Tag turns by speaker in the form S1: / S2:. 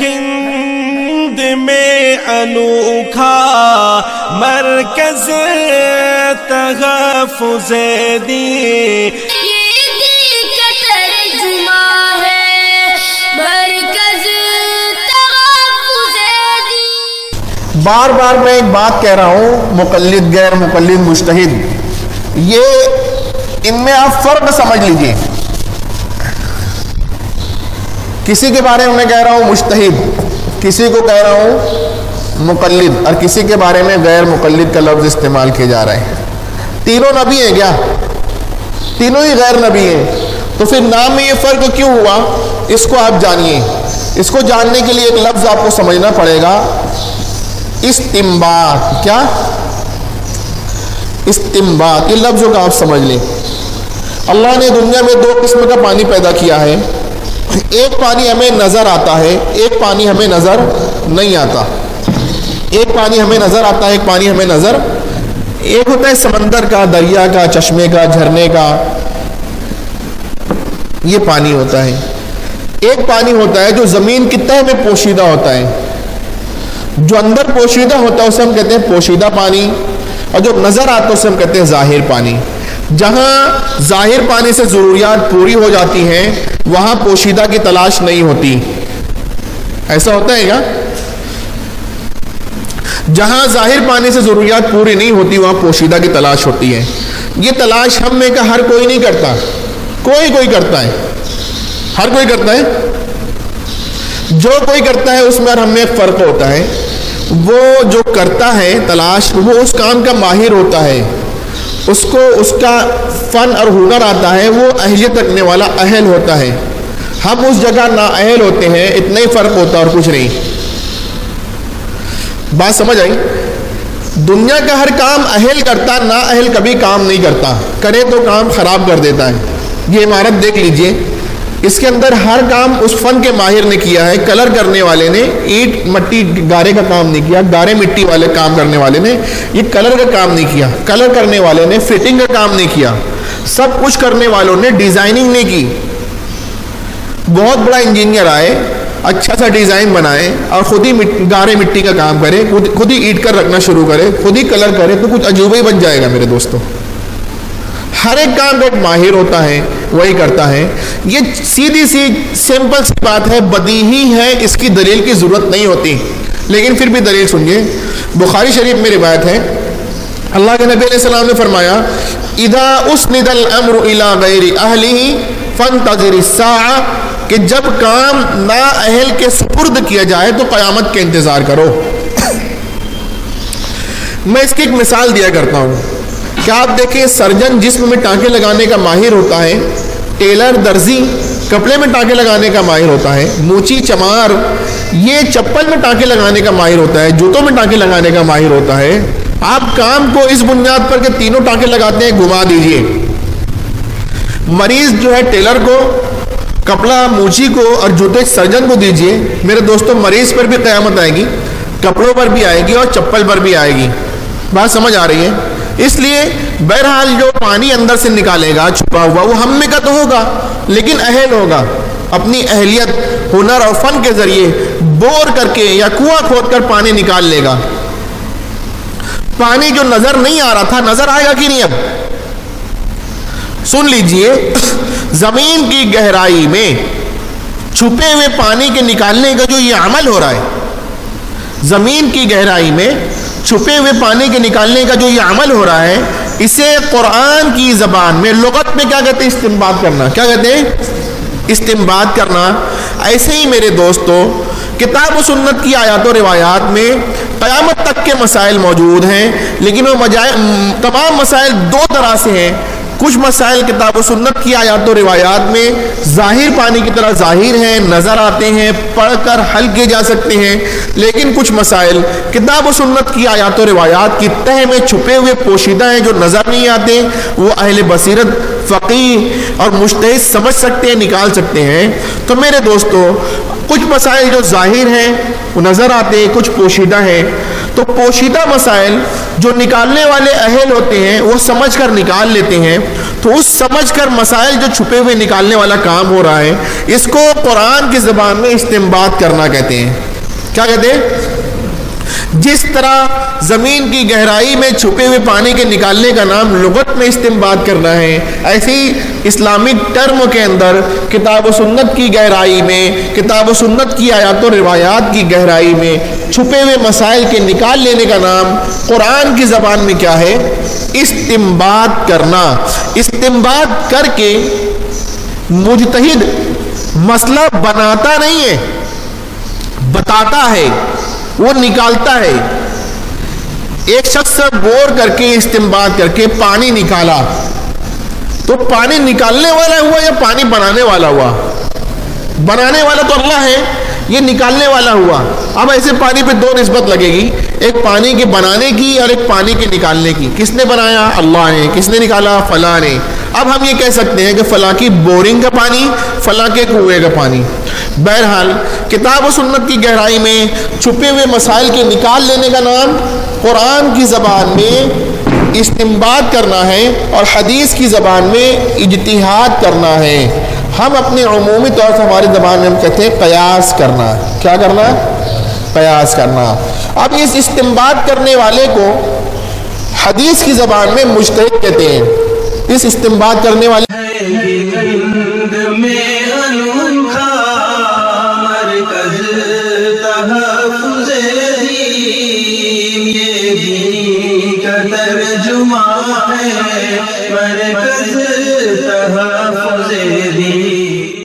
S1: ہند میں انوکھا مرکز تحفظ دی۔
S2: بار بار میں ایک بات کہہ رہا ہوں مقلد غیر مقلد مشتہد یہ ان میں آپ فرق سمجھ لیجیے۔ کسی کے بارے میں کہہ رہا ہوں مشتہد، کسی کو کہہ رہا ہوں مقلد، اور کسی کے بارے میں غیر مقلد کا لفظ استعمال کیے جا رہے ہیں تینوں نبی ہیں کیا؟ تینوں ہی غیر نبی ہیں۔ تو پھر نام میں یہ فرق کیوں ہوا؟ اس کو آپ جانیے۔ اس کو جاننے کے لیے ایک لفظ آپ کو سمجھنا پڑے گا۔ استمباد کیا؟ استمباد یہ لفظوں کا آپ سمجھ لیں۔ اللہ نے دنیا میں دو قسم کا پانی پیدا کیا ہے۔ ایک پانی ہمیں نظر آتا ہے، ایک پانی ہمیں نظر نہیں آتا۔ ایک پانی ہمیں نظر آتا ہے، ایک پانی ہمیں نظر ایک ہوتا ہے، سمندر کا، دریا کا، چشمے کا، جھرنے کا۔ یہ پانی ہوتا ہے۔ ایک پانی ہوتا ہے جو زمین کی تہ میں پوشیدہ ہوتا ہے۔ جو اندر پوشیدہ ہوتا ہے، اسے ہم کہتے ہیں پوشیدہ پانی، اور جو نظر آتا ہے، اسے ہم کہتے ہیں ظاہر پانی۔ جہاں ظاہر پانی سے ضروریات پوری ہو جاتی ہیں، وہاں پوشیدہ کی تلاش نہیں ہوتی۔ ایسا ہوتا ہے کیا؟ جہاں ظاہر پانی سے ضروریات پوری نہیں ہوتی، وہاں پوشیدہ کی تلاش ہوتی ہے۔ یہ تلاش ہم میں کا ہر کوئی نہیں کرتا۔ کوئی کوئی کرتا ہے۔ ہر کوئی کرتا ہے۔ جو کوئی کرتا ہے، اس میں اور ہم میں ایک فرق ہوتا ہے۔ وہ جو کرتا ہے تلاش، وہ اس کام کا ماہر ہوتا ہے۔ اس کو اس کا فن اور ہنر آتا ہے، وہ اہلیت رکھنے والا اہل ہوتا ہے۔ ہم اس جگہ نا اہل ہوتے ہیں، اتنا ہی فرق ہوتا اور کچھ نہیں۔ بات سمجھ آئی؟ دنیا کا ہر کام اہل کرتا، نا اہل کبھی کام نہیں کرتا۔ کرے تو کام خراب کر دیتا ہے۔ یہ عمارت دیکھ لیجیے۔ اس کے اندر ہر کام اس فن کے ماہر نے کیا ہے، کلر کرنے والے نے، اینٹ، مٹی، گارے کا کام نہیں کیا، گارے مٹی والے کام کرنے والے نے، یہ کلر کا کام نہیں کیا، کلر کرنے والے نے، فٹنگ کا کام نہیں کیا، سب کچھ کرنے والوں نے ڈیزائننگ نہیں کی۔ بہت بڑا انجینئر آئے اچھا سا ڈیزائن بنائے اور خود ہی گارے مٹی کا کام کرے، خود ہی اینٹ کر رکھنا شروع کرے، خود ہی کلر کرے تو کچھ عجوبہ ہی بن جائے گا میرے دوستوں ہر ایک کام کا ایک ماہر ہوتا ہے۔ وہی کرتا ہے۔ یہ سیدھی سی سمپل سی بات ہے بدیہی ہے، اس کی دلیل کی ضرورت نہیں ہوتی۔ لیکن پھر بھی دلیل سنیے، بخاری شریف میں روایت ہے۔ اللہ کے نبی علیہ السلام نے فرمایا، اذا اسند الامر الى غیر اہلہ فانتظر الساعہ کہ جب کام نا اہل کے سپرد کیا جائے تو قیامت کے انتظار کرو۔ میں اس کی ایک مثال دیا کرتا ہوں۔ کیا آپ دیکھیں سرجن جسم میں ٹانکے لگانے کا ماہر ہوتا ہے؟ ٹیلر درزی کپڑے میں ٹانکے لگانے کا ماہر ہوتا ہے۔ موچی چمار، یہ چپل میں ٹانکے لگانے کا ماہر ہوتا ہے، جوتوں میں ٹانکے لگانے کا ماہر ہوتا ہے۔ آپ کام کو اس بنیاد پر کہ تینوں ٹانکے لگاتے ہیں، گھما دیجیے۔ مریض جو ہے ٹیلر کو، کپڑا، موچی کو اور جوتے سرجن کو دیجیے۔ میرے دوستوں مریض پر بھی قیامت آئے گی، کپڑوں پر بھی آئے گی اور چپل پر بھی آئے گی۔ بات سمجھ آ رہی ہے؟ اس لیے بہرحال جو پانی اندر سے نکالے گا، چھپا ہوا، وہ ہم میں کا تو ہوگا، لیکن اہل ہوگا۔ اپنی اہلیت، ہنر اور فن کے ذریعے بور کر کے یا کنواں کھود کر پانی نکال لے گا۔ پانی جو نظر نہیں آ رہا تھا، نظر آئے گا کہ نہیں اب؟ سن لیجیے، زمین کی گہرائی میں چھپے ہوئے پانی کے نکالنے کا جو یہ عمل ہو رہا ہے، زمین کی گہرائی میں چھپے ہوئے پانی کے نکالنے کا جو یہ عمل ہو رہا ہے، اسے قرآن کی زبان میں، لغت میں کیا کہتے ہیں؟ استمباد کرنا۔ کیا کہتے ہیں؟ استمباد کرنا۔ ایسے ہی میرے دوستوں کتاب و سنت کی آیات و روایات میں قیامت تک کے مسائل موجود ہیں، لیکن وہ تمام مسائل دو طرح سے ہیں۔ کچھ مسائل کتاب و سنت کی آیات و روایات میں ظاہر پانی کی طرح ظاہر ہیں، نظر آتے ہیں، پڑھ کر حل کیے جا سکتے ہیں، لیکن کچھ مسائل کتاب و سنت کی آیات و روایات کی تہ میں چھپے ہوئے پوشیدہ ہیں جو نظر نہیں آتے، وہ اہل بصیرت فقیر اور مشتحد سمجھ سکتے ہیں، نکال سکتے ہیں۔ تو میرے دوستو، کچھ مسائل جو ظاہر ہیں، وہ نظر آتے ہیں، کچھ پوشیدہ ہیں۔ تو پوشیدہ مسائل جو نکالنے والے اہل ہوتے ہیں، وہ سمجھ کر نکال لیتے ہیں۔ تو اس سمجھ کر مسائل جو چھپے ہوئے نکالنے والا کام ہو رہا ہے، اس کو قرآن کی زبان میں استمباد کرنا کہتے ہیں۔ کیا کہتے ہیں؟ جس طرح زمین کی گہرائی میں چھپے ہوئے پانی کے نکالنے کا نام لغت میں استعمال کرنا ہے، ایسی اسلامک ٹرم کے اندر کتاب و سنت کی گہرائی میں، کتاب و سنت کی آیات و روایات کی گہرائی میں چھپے ہوئے مسائل کے نکال لینے کا نام قرآن کی زبان میں کیا ہے؟ استمباد کرنا۔ استمباد کر کے مجتہد مسئلہ بناتا نہیں ہے، بتاتا ہے۔ وہ نکالتا ہے۔ ایک شخص سے بور کر کے استعمال کر کے پانی نکالا۔ تو پانی نکالنے والا ہوا یا پانی بنانے والا ہوا؟ بنانے والا تو اللہ ہے، یہ نکالنے والا ہوا۔ اب ایسے پانی پہ دو نسبت لگے گی۔ ایک پانی کے بنانے کی اور ایک پانی کے نکالنے کی۔ کس نے بنایا؟ اللہ نے۔ کس نے نکالا؟ فلاں نے۔ اب ہم یہ کہہ سکتے ہیں کہ فلاں کی بورنگ کا پانی، فلاں کے کنویں کا پانی۔ بہرحال، کتاب و سنت کی گہرائی میں چھپے ہوئے مسائل کے نکال لینے کا نام قرآن کی زبان میں استمباد کرنا ہے اور حدیث کی زبان میں اجتہاد کرنا ہے۔ ہم اپنے عمومی طور سے ہماری زبان میں ہم کہتے ہیں قیاس کرنا۔ کیا کرنا؟ قیاس کرنا۔ اب اس استمباد کرنے والے کو حدیث کی زبان میں مشتحد کہتے ہیں۔ اس استمباد کرنے والے
S3: ترجمہ ہے۔ مرکز